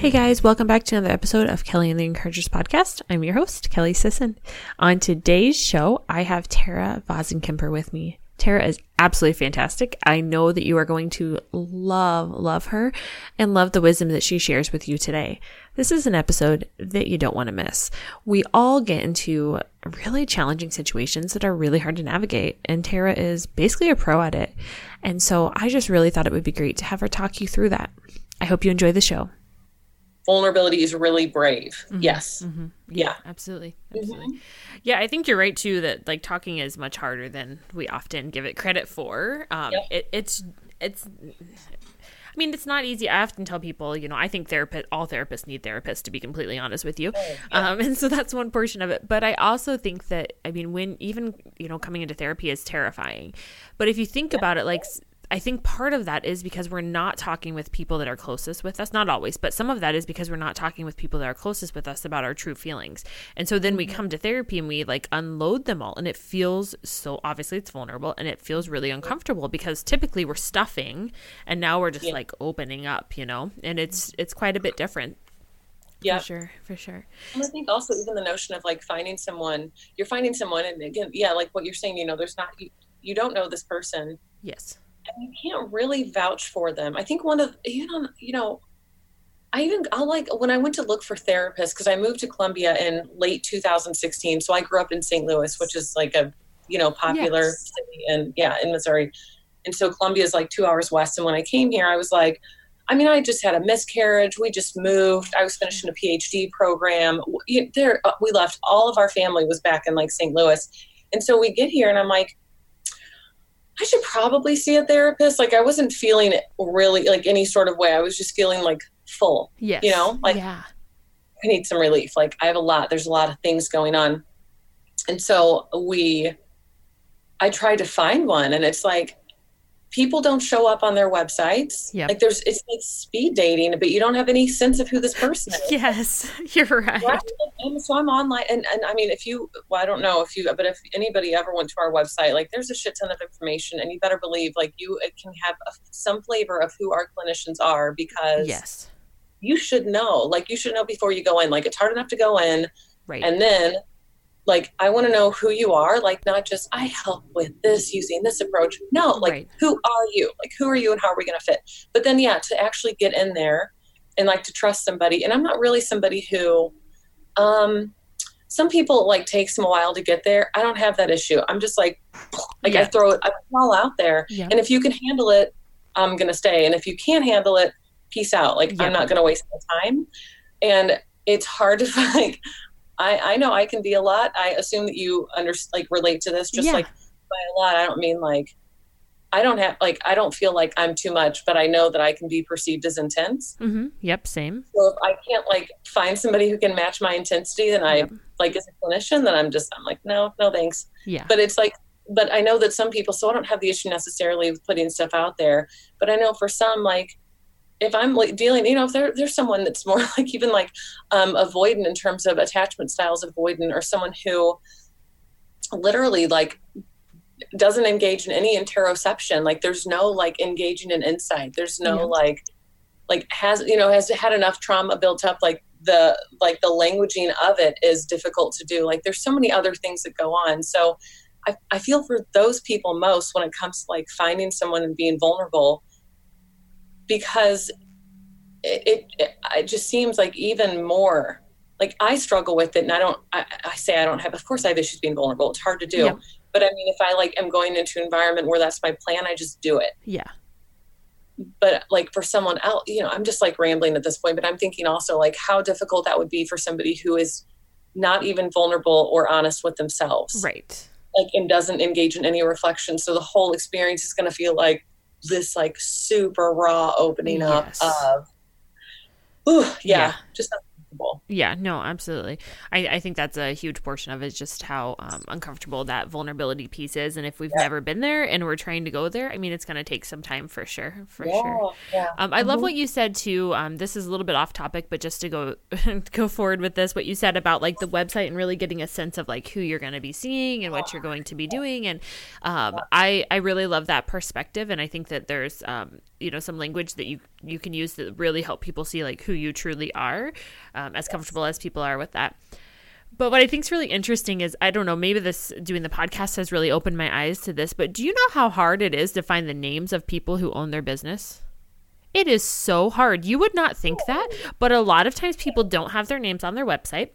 Hey guys, welcome back to another episode of Kelly and the Encouragers podcast. I'm your host, Kelly Sisson. On today's show, I have Tara Vossenkemper with me. Tara is absolutely fantastic. I know that you are going to love, love her and love the wisdom that she shares with you today. This is an episode that you don't want to miss. We all get into really challenging situations that are really hard to navigate, and Tara is basically a pro at it. And so I just really thought it would be great to have her talk you through that. I hope you enjoy the show vulnerability is really brave. Mm-hmm. Yes. Mm-hmm. Yeah, yeah, absolutely. Absolutely. Mm-hmm. Yeah, I think you're right too that like talking is much harder than we often give it credit for. Um, yep. it, it's it's I mean, it's not easy. I often tell people, you know, I think therapist, all therapists need therapists, to be completely honest with you. Oh, yeah. um, and so that's one portion of it. But I also think that, I mean, when even, you know, coming into therapy is terrifying. But if you think yeah. about it, like I think part of that is because we're not talking with people that are closest with us. Not always, but some of that is because we're not talking with people that are closest with us about our true feelings. And so then we mm-hmm. come to therapy and we like unload them all. And it feels so obviously it's vulnerable and it feels really uncomfortable because typically we're stuffing and now we're just yeah. like opening up, you know? And it's it's quite a bit different. Yeah, for sure, for sure. And I think also even the notion of like finding someone, you're finding someone, and again, yeah, like what you're saying, you know, there's not you, you don't know this person. Yes you can't really vouch for them. I think one of you know you know I even I like when I went to look for therapists because I moved to Columbia in late 2016. So I grew up in St. Louis, which is like a you know popular yes. city and yeah in Missouri. And so Columbia is like two hours west. And when I came here, I was like, I mean, I just had a miscarriage. We just moved. I was finishing a PhD program. There, uh, we left. All of our family was back in like St. Louis, and so we get here, and I'm like, I should probably see a therapist. Like I wasn't feeling it really like any sort of way. I was just feeling like full. Yes. You know, like yeah. I need some relief. Like I have a lot. There's a lot of things going on. And so we I tried to find one and it's like people don't show up on their websites. Yeah. Like there's it's like speed dating, but you don't have any sense of who this person is. yes, you're right. So I'm online and, and I mean if you well, I don't know if you but if anybody ever went to our website, like there's a shit ton of information and you better believe like you can have a, some flavor of who our clinicians are because yes. You should know. Like you should know before you go in. Like it's hard enough to go in. Right. And then like i want to know who you are like not just i help with this using this approach. No like right. who are you? Like who are you and how are we going to fit? But then yeah to actually get in there and like to trust somebody and i'm not really somebody who um some people like takes them a while to get there. I don't have that issue. I'm just like like yeah. i throw it i all out there. Yeah. and if you can handle it i'm going to stay. And if you can't handle it peace out. Like yeah. i'm not going to waste my time. And it's hard to like I, I know I can be a lot. I assume that you under like relate to this just yeah. like by a lot. I don't mean like I don't have like I don't feel like I'm too much, but I know that I can be perceived as intense. Mm-hmm. Yep, same. So if I can't like find somebody who can match my intensity, then I yep. like as a clinician, then I'm just I'm like no, no thanks. Yeah. But it's like, but I know that some people, so I don't have the issue necessarily with putting stuff out there, but I know for some like if I'm like dealing, you know, if there, there's someone that's more like even like um, avoidant in terms of attachment styles avoidant, or someone who literally like doesn't engage in any interoception, like there's no like engaging in insight. There's no yeah. like like has you know has had enough trauma built up like the like the languaging of it is difficult to do like there's so many other things that go on so I, I feel for those people most when it comes to like finding someone and being vulnerable because it, it, it just seems like even more like I struggle with it and I don't I, I, say I don't have of course I have issues being vulnerable. It's hard to do. Yeah. But I mean if I like am going into an environment where that's my plan, I just do it. Yeah. But like for someone else, you know, I'm just like rambling at this point, but I'm thinking also like how difficult that would be for somebody who is not even vulnerable or honest with themselves. Right. Like and doesn't engage in any reflection. So the whole experience is gonna feel like this like super raw opening yes. up of ooh, yeah, yeah, just uncomfortable. Yeah, no, absolutely. I, I think that's a huge portion of it, is just how um, uncomfortable that vulnerability piece is. And if we've yeah. never been there and we're trying to go there, I mean, it's going to take some time for sure. For yeah, sure. Yeah. Um, I mm-hmm. love what you said too. Um, this is a little bit off topic, but just to go go forward with this, what you said about like the website and really getting a sense of like who you're going to be seeing and what you're going to be doing. And um, I I really love that perspective, and I think that there's um, you know some language that you you can use that really help people see like who you truly are um, as comfortable as people are with that. But what i think is really interesting is i don't know maybe this doing the podcast has really opened my eyes to this but do you know how hard it is to find the names of people who own their business? It is so hard. You would not think that but a lot of times people don't have their names on their website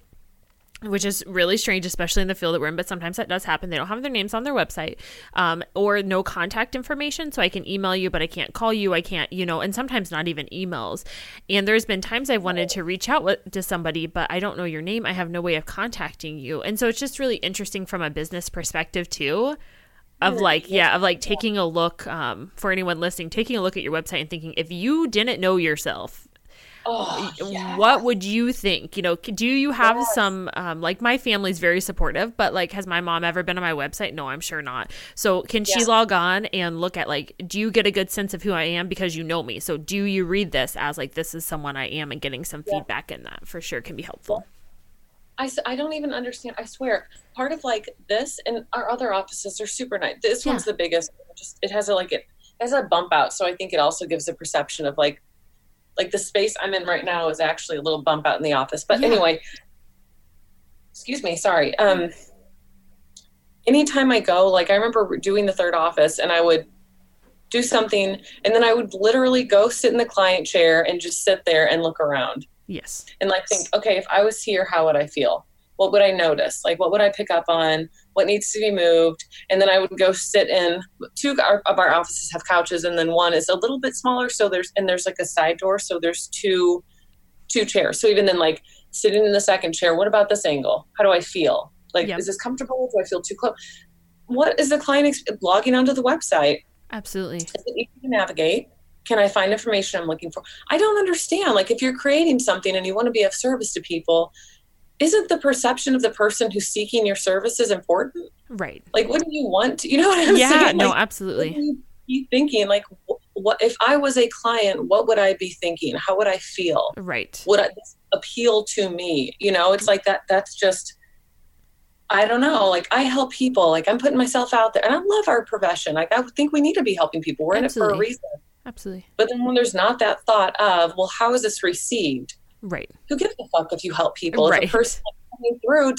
which is really strange, especially in the field that we're in. But sometimes that does happen. They don't have their names on their website um, or no contact information. So I can email you, but I can't call you. I can't, you know, and sometimes not even emails. And there's been times I've wanted to reach out with, to somebody, but I don't know your name. I have no way of contacting you. And so it's just really interesting from a business perspective, too. Of like, yeah, of like taking a look um, for anyone listening, taking a look at your website and thinking, if you didn't know yourself, Oh. What would you think? You know, do you have yes. some um, like my family's very supportive, but like has my mom ever been on my website? No, I'm sure not. So can she log on and look at like do you get a good sense of who I am because you know me? So do you read this as like this is someone I am and getting some yeah. feedback in that for sure can be helpful. I, I don't even understand. I swear, part of like this and our other offices are super nice. This yeah. one's the biggest. Just it has a like it has a bump out, so I think it also gives a perception of like like the space I'm in right now is actually a little bump out in the office. But yeah. anyway, excuse me, sorry. Um, anytime I go, like I remember doing the third office and I would do something and then I would literally go sit in the client chair and just sit there and look around. Yes. And like think, okay, if I was here, how would I feel? what would I notice? Like, what would I pick up on? What needs to be moved? And then I would go sit in. Two of our offices have couches, and then one is a little bit smaller. So there's and there's like a side door, so there's two two chairs. So even then, like sitting in the second chair, what about this angle? How do I feel? Like, yep. is this comfortable? Do I feel too close? What is the client exp- logging onto the website? Absolutely. Is it easy to navigate? Can I find information I'm looking for? I don't understand. Like, if you're creating something and you want to be of service to people, isn't the perception of the person who's seeking your services important? Right. Like, what do you want? To, you know what I'm yeah, saying? Yeah, no, absolutely. You thinking like, what if I was a client? What would I be thinking? How would I feel? Right. Would I appeal to me? You know, it's like that. That's just. I don't know. Like I help people. Like I'm putting myself out there, and I love our profession. Like I think we need to be helping people. We're Absolutely. in it for a reason. Absolutely. But then when there's not that thought of, well, how is this received? Right. Who gives a fuck if you help people? Right. If a person coming through,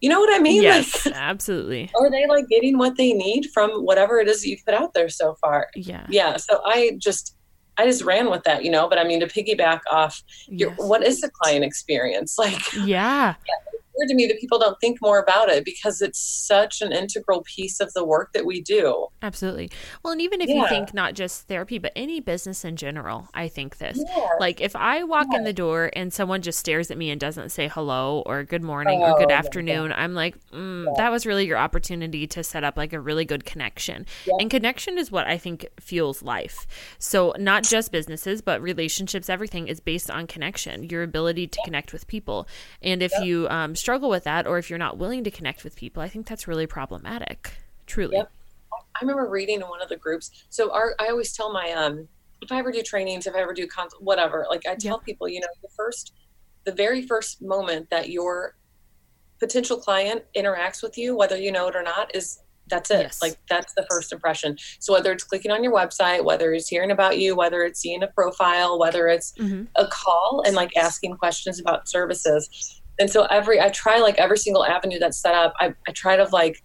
you know what I mean? Yes, like, absolutely. Are they like getting what they need from whatever it is that you've put out there so far? Yeah. Yeah. So I just, I just ran with that, you know. But I mean, to piggyback off, your, what is the client experience like? Yeah. yeah weird to me that people don't think more about it because it's such an integral piece of the work that we do. Absolutely. Well, and even if yeah. you think not just therapy, but any business in general, I think this. Yeah. Like if I walk yeah. in the door and someone just stares at me and doesn't say hello or good morning oh, or good afternoon, I'm like, mm, that was really your opportunity to set up like a really good connection. And connection is what I think fuels life. So not just businesses, but relationships, everything is based on connection, your ability to connect with people. And if you um, struggle with that or if you're not willing to connect with people, I think that's really problematic. Truly. Yep. I remember reading in one of the groups. So our, I always tell my um if I ever do trainings, if I ever do cons- whatever, like I tell yep. people, you know, the first the very first moment that your potential client interacts with you, whether you know it or not, is that's it. Yes. Like that's the first impression. So whether it's clicking on your website, whether it's hearing about you, whether it's seeing a profile, whether it's mm-hmm. a call and like asking questions about services, and so every i try like every single avenue that's set up i, I try to like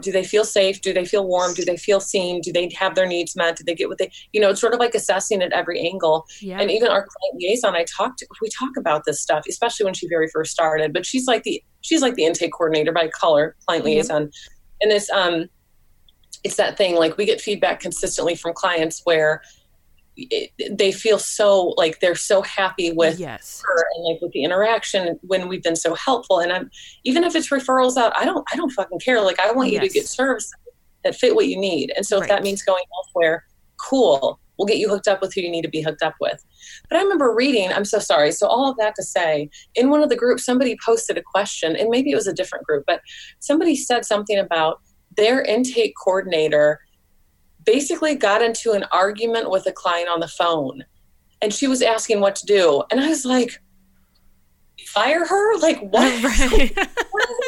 do they feel safe? Do they feel warm? Do they feel seen? Do they have their needs met? Do they get what they you know it's sort of like assessing at every angle. Yeah. and even our client liaison i talked we talk about this stuff especially when she very first started but she's like the she's like the intake coordinator by color client liaison. And this um it's that thing like we get feedback consistently from clients where it, they feel so like they're so happy with yes. her and like with the interaction when we've been so helpful and i'm even if it's referrals out i don't i don't fucking care like i want yes. you to get service that fit what you need and so right. if that means going elsewhere cool we'll get you hooked up with who you need to be hooked up with. But I remember reading, I'm so sorry. So, all of that to say, in one of the groups, somebody posted a question, and maybe it was a different group, but somebody said something about their intake coordinator basically got into an argument with a client on the phone and she was asking what to do. And I was like, fire her? Like what? Right. what is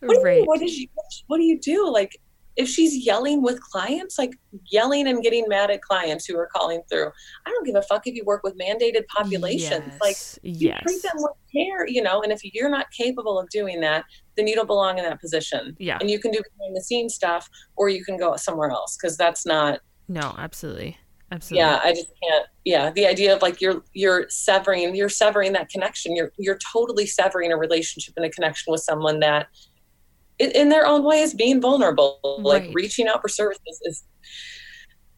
what, right. what, is you, what do you do? Like if she's yelling with clients, like yelling and getting mad at clients who are calling through, I don't give a fuck if you work with mandated populations. Yes. Like you yes. treat them with care, you know. And if you're not capable of doing that, then you don't belong in that position. Yeah. And you can do behind the scenes stuff, or you can go somewhere else because that's not. No, absolutely. Absolutely. Yeah, I just can't. Yeah, the idea of like you're you're severing you're severing that connection. You're you're totally severing a relationship and a connection with someone that in their own way is being vulnerable like reaching out for services is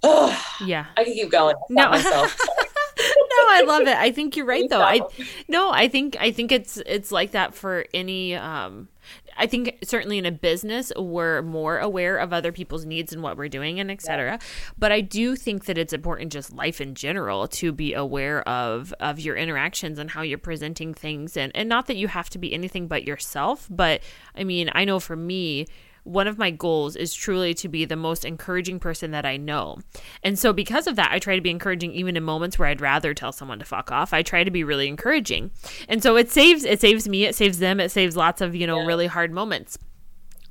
oh yeah. I can keep going. No. myself. No i love it. I think you're right though. I no i think i think it's it's like that for any um I think certainly in a business we're more aware of other people's needs and what we're doing and etc. Yeah. But I do think that it's important just life in general to be aware of of your interactions and how you're presenting things and and not that you have to be anything but yourself, but I mean, I know for me one of my goals is truly to be the most encouraging person that I know. And so because of that, I try to be encouraging even in moments where I'd rather tell someone to fuck off. I try to be really encouraging. And so it saves it saves me, it saves them, it saves lots of, you know, yeah. really hard moments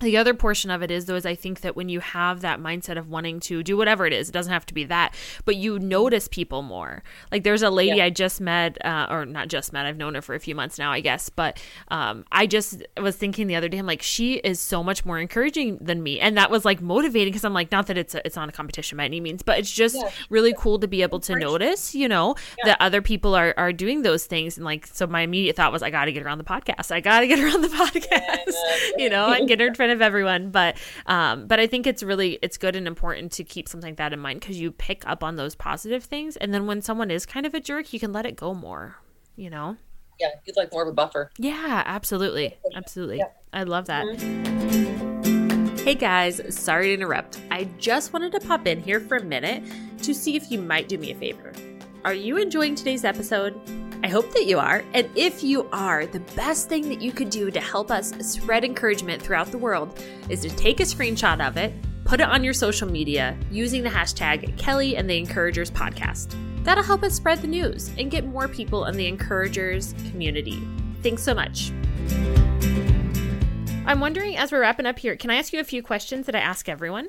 the other portion of it is though is i think that when you have that mindset of wanting to do whatever it is it doesn't have to be that but you notice people more like there's a lady yeah. i just met uh, or not just met i've known her for a few months now i guess but um, i just was thinking the other day i'm like she is so much more encouraging than me and that was like motivating because i'm like not that it's a, it's not a competition by any means but it's just yeah. really cool to be able to notice you know yeah. that other people are are doing those things and like so my immediate thought was i gotta get her on the podcast i gotta get her on the podcast you know and get her in front of everyone, but um, but I think it's really it's good and important to keep something like that in mind because you pick up on those positive things, and then when someone is kind of a jerk, you can let it go more. You know. Yeah, you'd like more of a buffer. Yeah, absolutely, absolutely. Yeah. I love that. Mm-hmm. Hey guys, sorry to interrupt. I just wanted to pop in here for a minute to see if you might do me a favor. Are you enjoying today's episode? I hope that you are. And if you are, the best thing that you could do to help us spread encouragement throughout the world is to take a screenshot of it, put it on your social media using the hashtag Kelly and the Encouragers podcast. That'll help us spread the news and get more people in the Encouragers community. Thanks so much. I'm wondering, as we're wrapping up here, can I ask you a few questions that I ask everyone?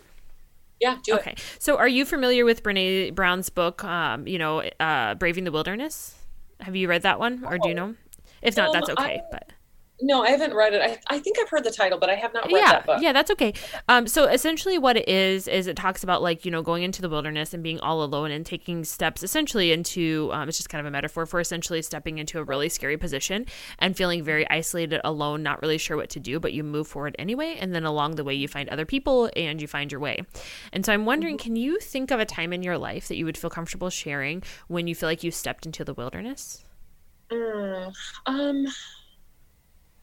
Yeah, do okay. It. So, are you familiar with Brene Brown's book, um, you know, uh, Braving the Wilderness? Have you read that one, or do you know? If not, um, that's okay. I, but no, I haven't read it. I, I think I've heard the title, but I have not read yeah, that book. Yeah, that's okay. Um, so essentially, what it is is it talks about like you know going into the wilderness and being all alone and taking steps essentially into um, it's just kind of a metaphor for essentially stepping into a really scary position and feeling very isolated, alone, not really sure what to do, but you move forward anyway, and then along the way you find other people and you find your way. And so I'm wondering, mm-hmm. can you think of a time in your life that you would feel comfortable sharing when you feel like you stepped into the wilderness? Mm, um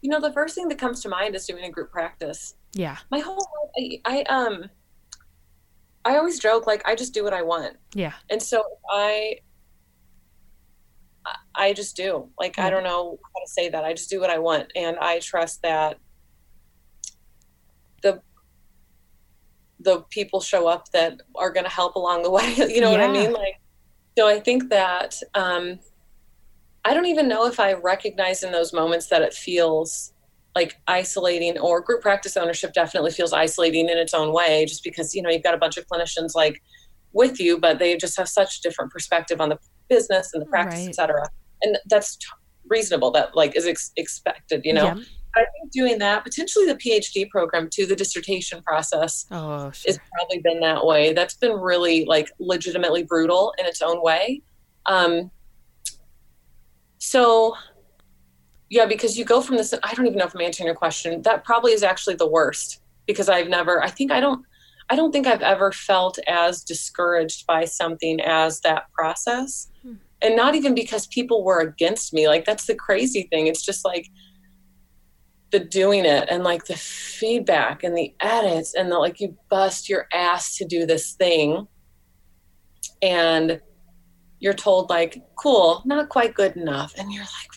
you know, the first thing that comes to mind is doing a group practice. Yeah. My whole life, I, I um, I always joke like I just do what I want. Yeah. And so I, I just do. Like I don't know how to say that. I just do what I want, and I trust that the the people show up that are going to help along the way. you know yeah. what I mean? Like, so I think that um, I don't even know if I recognize in those moments that it feels like isolating or group practice ownership definitely feels isolating in its own way just because you know you've got a bunch of clinicians like with you but they just have such different perspective on the business and the practice right. etc and that's t- reasonable that like is ex- expected you know yeah. I think doing that, potentially the PhD program to the dissertation process oh, sure. has probably been that way. That's been really like legitimately brutal in its own way. Um, so, yeah, because you go from this, I don't even know if I'm answering your question. That probably is actually the worst because I've never, I think I don't, I don't think I've ever felt as discouraged by something as that process. Hmm. And not even because people were against me. Like, that's the crazy thing. It's just like the doing it and like the feedback and the edits and the like, you bust your ass to do this thing and you're told like, "Cool, not quite good enough," and you're like,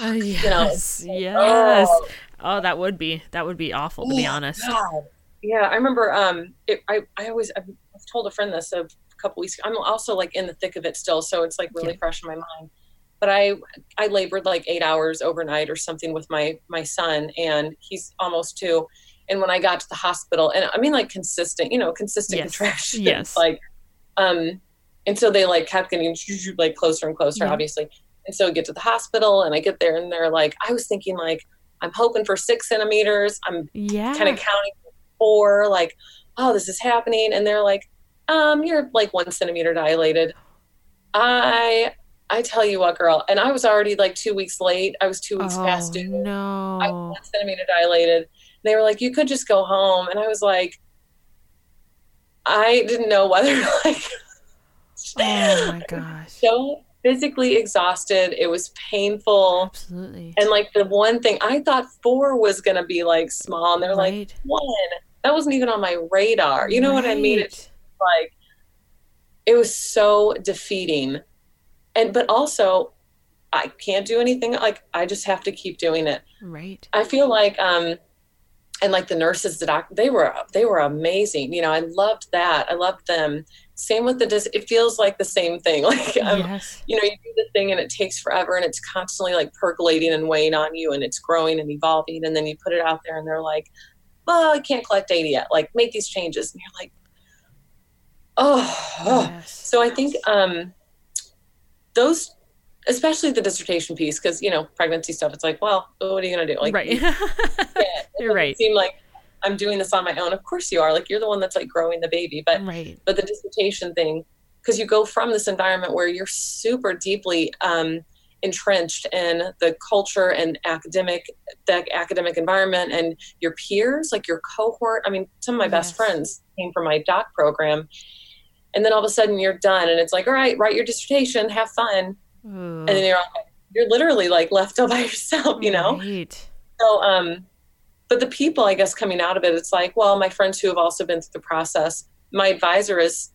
uh, yes, you know, yes. Oh. oh. that would be that would be awful to be honest. God. Yeah, I remember. Um, it, I I always I've told a friend this a couple weeks. I'm also like in the thick of it still, so it's like really yeah. fresh in my mind. But I I labored like eight hours overnight or something with my my son, and he's almost two. And when I got to the hospital, and I mean like consistent, you know, consistent yes. contractions, yes, like, um, and so they like kept getting like closer and closer, yeah. obviously. And so I get to the hospital, and I get there, and they're like, I was thinking like, I'm hoping for six centimeters. I'm yeah. kind of counting four, like, oh, this is happening, and they're like, um, you're like one centimeter dilated. I I tell you what, girl, and I was already like two weeks late. I was two weeks oh, past due. No, I was one centimeter dilated. They were like, you could just go home, and I was like, I didn't know whether like. Oh my gosh. So physically exhausted. It was painful. Absolutely. And like the one thing I thought four was gonna be like small, and they're right. like one. That wasn't even on my radar. You know right. what I mean? It's like it was so defeating and but also i can't do anything like i just have to keep doing it right i feel like um and like the nurses the doc they were they were amazing you know i loved that i loved them same with the dis it feels like the same thing like um, yes. you know you do the thing and it takes forever and it's constantly like percolating and weighing on you and it's growing and evolving and then you put it out there and they're like well i can't collect data yet like make these changes and you're like oh, oh. Yes. so i think um those especially the dissertation piece because you know pregnancy stuff it's like well what are you going to do like right you, you're right seem like i'm doing this on my own of course you are like you're the one that's like growing the baby but right. but the dissertation thing because you go from this environment where you're super deeply um, entrenched in the culture and academic the academic environment and your peers like your cohort i mean some of my yes. best friends came from my doc program and then all of a sudden you're done and it's like all right write your dissertation have fun Ooh. and then you're you're literally like left all by yourself you know right. so um but the people i guess coming out of it it's like well my friends who have also been through the process my advisor is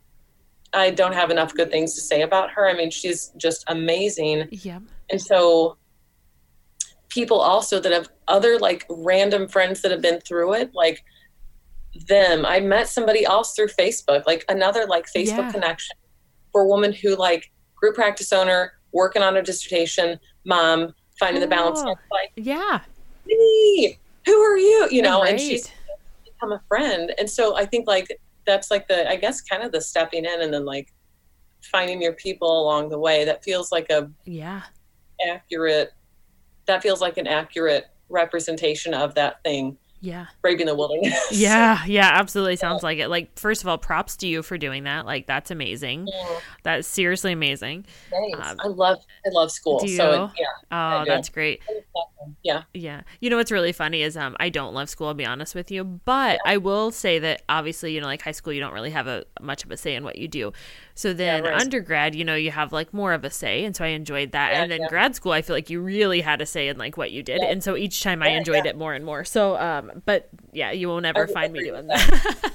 i don't have enough good things to say about her i mean she's just amazing yeah and so people also that have other like random friends that have been through it like them. I met somebody else through Facebook, like another like Facebook yeah. connection for a woman who like group practice owner, working on a dissertation, mom, finding the balance. Oh. Like, yeah. Hey, who are you? You know, right. and she's become a friend. And so I think like that's like the I guess kind of the stepping in and then like finding your people along the way. That feels like a yeah. accurate that feels like an accurate representation of that thing. Yeah. Braving the wilderness. Yeah yeah absolutely. Sounds like it. Like first of all props to you for doing that. Like that's amazing. Yeah. that's seriously amazing. Thanks. Um, i love i love school. so yeah oh that's great yeah yeah you know what's really funny is um i don't love school i'll be honest with you but yeah. i will say that obviously you know like high school you don't really have a much of a say in what you do so then yeah, right. undergrad, you know, you have like more of a say, and so I enjoyed that. Yeah, and then grad school, I feel like you really had a say in like what you did, and so each time I enjoyed it more and more. So, um, but yeah, you will never find me doing that.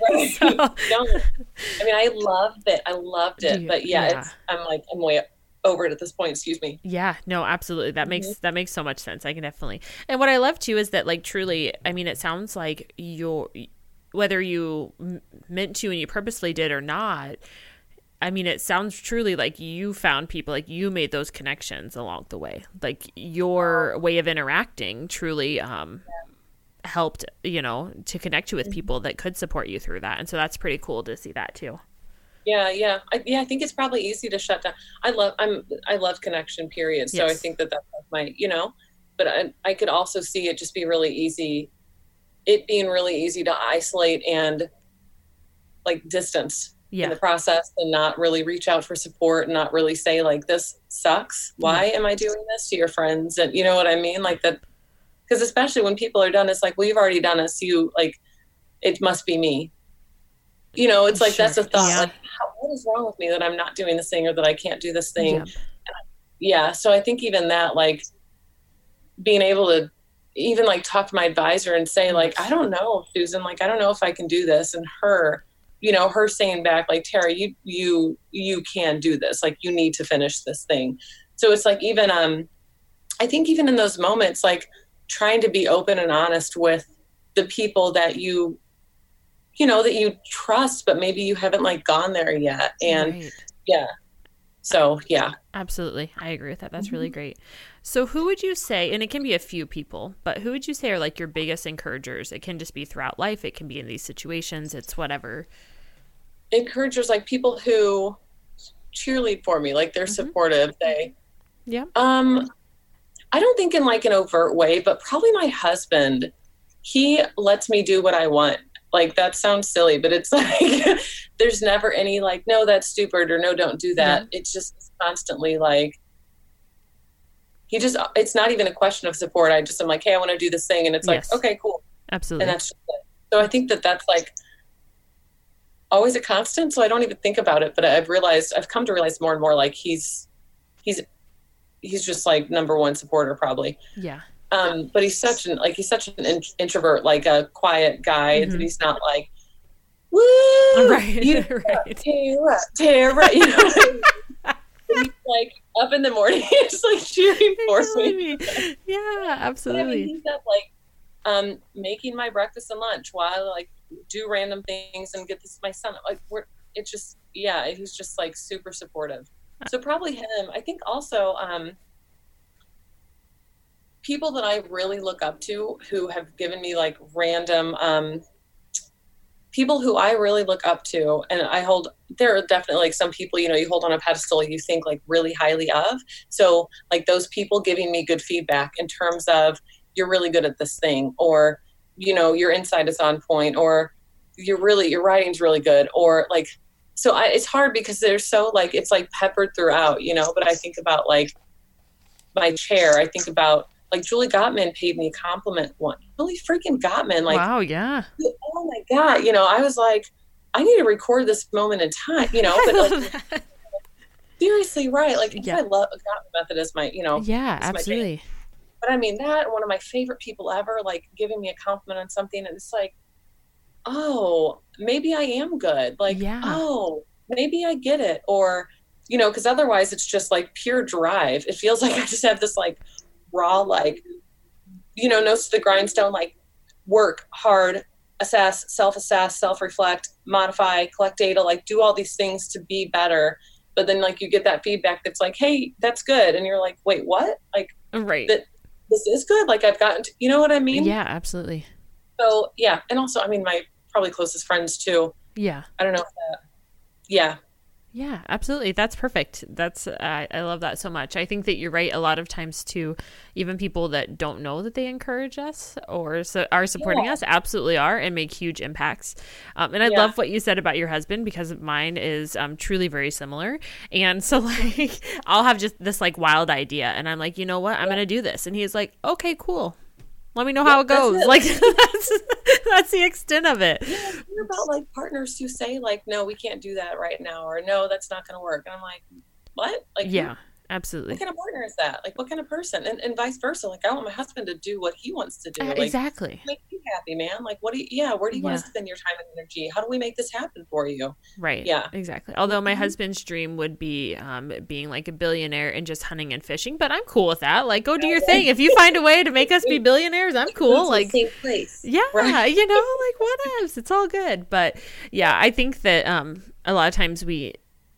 right. so, I mean, I loved it. I loved it, but yeah, It's, I'm like I'm way over it at this point excuse me yeah no absolutely that makes mm-hmm. that makes so much sense i can definitely and what i love too is that like truly i mean it sounds like you're whether you meant to and you purposely did or not I mean, it sounds truly like you found people, like you made those connections along the way. Like your way of interacting truly um, yeah. helped, you know, to connect you with mm-hmm. people that could support you through that. And so that's pretty cool to see that too. Yeah, yeah, I, yeah. I think it's probably easy to shut down. I love, I'm, I love connection. Period. So yes. I think that that's my, you know, but I, I could also see it just be really easy, it being really easy to isolate and like distance yeah. in the process and not really reach out for support and not really say like this sucks why yeah. am i doing this to your friends and you know what i mean like that because especially when people are done it's like well you've already done this you like it must be me you know it's like sure. that's a thought yeah. like how, what is wrong with me that i'm not doing this thing or that i can't do this thing yeah. yeah so i think even that like being able to even like talk to my advisor and say like i don't know susan like i don't know if i can do this and her you know her saying back like tara you you you can do this like you need to finish this thing so it's like even um i think even in those moments like trying to be open and honest with the people that you you know that you trust but maybe you haven't like gone there yet. And right. yeah. So yeah. Absolutely. I agree with that. That's mm-hmm. really great. So who would you say and it can be a few people but who would you say are like your biggest encouragers? It can just be throughout life. It can be in these situations. It's whatever. Encouragers like people who cheerlead for me like they're mm-hmm. supportive. They yeah um i don't think in like an overt way but probably my husband he lets me do what i want like that sounds silly but it's like there's never any like no that's stupid or no don't do that. Yeah. it's just constantly like he just it's not even a question of support. I just am like hey i want to do this thing and it's yes. like okay cool. Absolutely. and that's so i think that that's like always a constant so i don't even think about it but i've realized i've come to realize more and more like he's he's he's just like number one supporter probably. Yeah um but he's such an like he's such an in- introvert like a quiet guy mm-hmm. and he's not like woo right you, right. Tara, Tara, you know? He's like up in the morning just like cheering for me. yeah absolutely I mean, he's up like um making my breakfast and lunch while like do random things and get this my son like we're it's just yeah he's just like super supportive. So probably him. I think also um people that i really look up to who have given me like random um people who i really look up to and i hold there are definitely like some people you know you hold on a pedestal you think like really highly of. So like those people giving me good feedback in terms of you're really good at this thing or you know your insight is on point or you're really your writing's really good or like so I, it's hard because they're so like it's like peppered throughout you know but i think about like my chair i think about like julie gottman paid me a compliment one julie freaking gottman like wow yeah oh my god you know i was like i need to record this moment in time you know but like, seriously right like yeah. i love gottman method is my you know yeah absolutely but I mean that one of my favorite people ever, like giving me a compliment on something, and it's like, oh, maybe I am good. Like, yeah. oh, maybe I get it, or you know, because otherwise it's just like pure drive. It feels like I just have this like raw, like, you know, notes to the grindstone, like work hard, assess, self-assess, self-reflect, modify, collect data, like do all these things to be better. But then like you get that feedback that's like, hey, that's good, and you're like, wait, what? Like, right? That this is good. Like I've gotten, to, you know what I mean? Yeah, absolutely. So yeah, and also, I mean, my probably closest friends too. Yeah. I don't know if that. Yeah, yeah, absolutely. That's perfect. That's uh, I love that so much. I think that you're right. A lot of times too, even people that don't know that they encourage us or so, are supporting yeah. us absolutely are and make huge impacts. Um, and I yeah. love what you said about your husband because mine is um, truly very similar. And so like I'll have just this like wild idea, and I'm like, you know what, I'm yeah. gonna do this, and he's like, okay, cool. Let me know how it goes. It. Like that's that's the extent of it. Yeah, about like partners who say like, no, we can't do that right now, or no, that's not going to work. And I'm like, what? Like, yeah. Absolutely. What kind of partner is that? Like, what kind of person? And, and vice versa. Like, I want my husband to do what he wants to do. Uh, like, exactly. Make you happy, man. Like, what do you, yeah, where do you yeah. want to spend your time and energy? How do we make this happen for you? Right. Yeah. Exactly. Although my mm-hmm. husband's dream would be um, being like a billionaire and just hunting and fishing, but I'm cool with that. Like, go do your thing. If you find a way to make us be billionaires, I'm cool. Like, same place. Yeah. Right. You know, like, what else? It's all good. But yeah, I think that um, a lot of times we,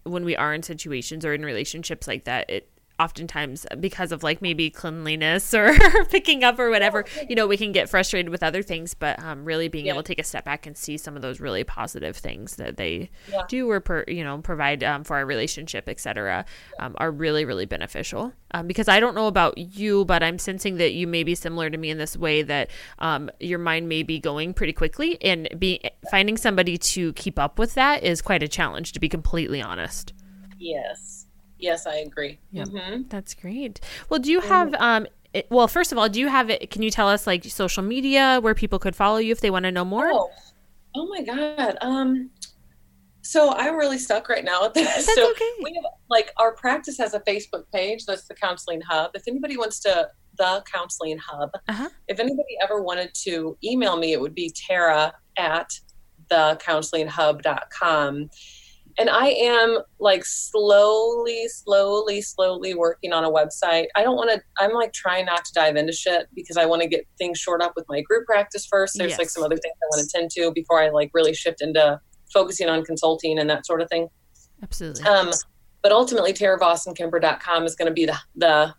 when we are in situations or in relationships like that, it oftentimes because of like maybe cleanliness or picking up or whatever you know we can get frustrated with other things but um, really being yeah. able to take a step back and see some of those really positive things that they yeah. do or per, you know provide um, for our relationship etc um, are really really beneficial. Um, because i don't know about you but i'm sensing that you may be similar to me in this way that um, your mind may be going pretty quickly and be finding somebody to keep up with that is quite a challenge to be completely honest. Yes Yes, I agree. Yeah, mm-hmm. that's great. Well, do you have um? It, well, first of all, do you have it? Can you tell us like social media where people could follow you if they want to know more? Oh, oh my god. Um, so I'm really stuck right now with this. That's so okay. we have like our practice has a Facebook page. That's the Counseling Hub. If anybody wants to, the Counseling Hub. Uh-huh. If anybody ever wanted to email me, it would be Tara at thecounselinghub.com and I am like slowly, slowly, slowly working on a website. I don't want to, I'm like trying not to dive into shit because I want to get things shored up with my group practice first. There's yes. like some other things I want to tend to before I like really shift into focusing on consulting and that sort of thing. Absolutely. Um, but ultimately, TaraVossenkemper.com is going to be the, the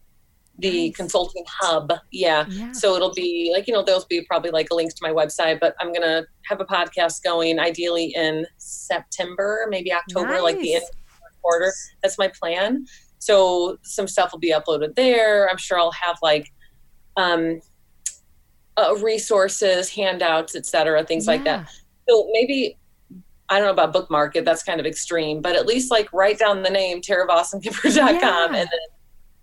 the nice. consulting hub. Yeah. yeah. So it'll be like, you know, there'll be probably like a link to my website, but I'm going to have a podcast going ideally in September, maybe October, nice. like the end of the quarter. That's my plan. So some stuff will be uploaded there. I'm sure I'll have like, um, uh, resources, handouts, etc., things yeah. like that. So maybe I don't know about bookmark it. That's kind of extreme, but at least like write down the name TaraVossenkemper.com yeah. and then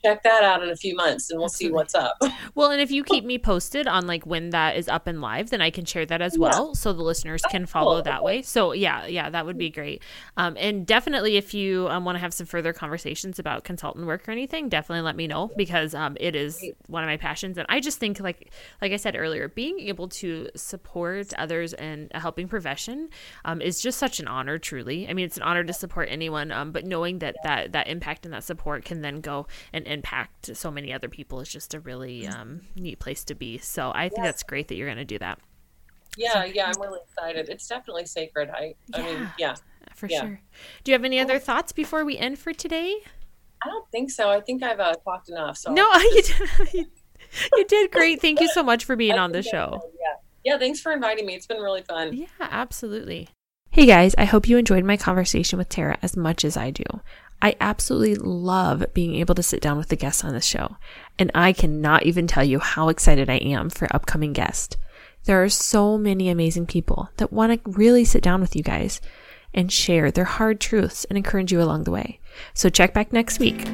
check that out in a few months and we'll see what's up. Well, and if you keep me posted on like when that is up and live, then I can share that as well so the listeners can follow that way. So, yeah, yeah, that would be great. Um, and definitely if you um, want to have some further conversations about consultant work or anything, definitely let me know because um, it is one of my passions and I just think like like I said earlier, being able to support others in a helping profession um, is just such an honor truly. I mean, it's an honor to support anyone, um, but knowing that that that impact and that support can then go and impact so many other people is just a really mm. um, neat place to be. So I think that's great that you're going to do that. Yeah, yeah, I'm really excited. It's definitely sacred. I, I yeah, mean, yeah, for yeah. sure. Do you have any other thoughts before we end for today? I don't think so. I think I've uh, talked enough. So no, you did, you did great. Thank you so much for being on the show. Yeah, yeah. Thanks for inviting me. It's been really fun. Yeah, absolutely. Hey guys, I hope you enjoyed my conversation with Tara as much as I do. I absolutely love being able to sit down with the guests on the show, and I cannot even tell you how excited I am for upcoming guests. There are so many amazing people that want to really sit down with you guys and share their hard truths and encourage you along the way. So check back next week.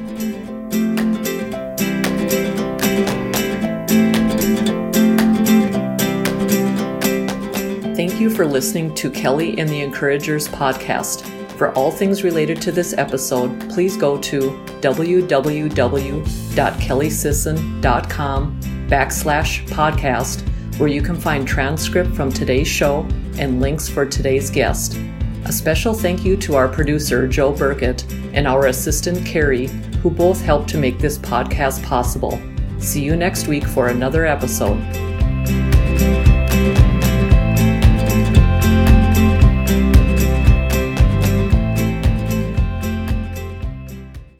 Thank you for listening to Kelly and the Encouragers podcast. For all things related to this episode, please go to www.kellysisson.com backslash podcast, where you can find transcript from today's show and links for today's guest. A special thank you to our producer, Joe Burkett, and our assistant, Carrie, who both helped to make this podcast possible. See you next week for another episode.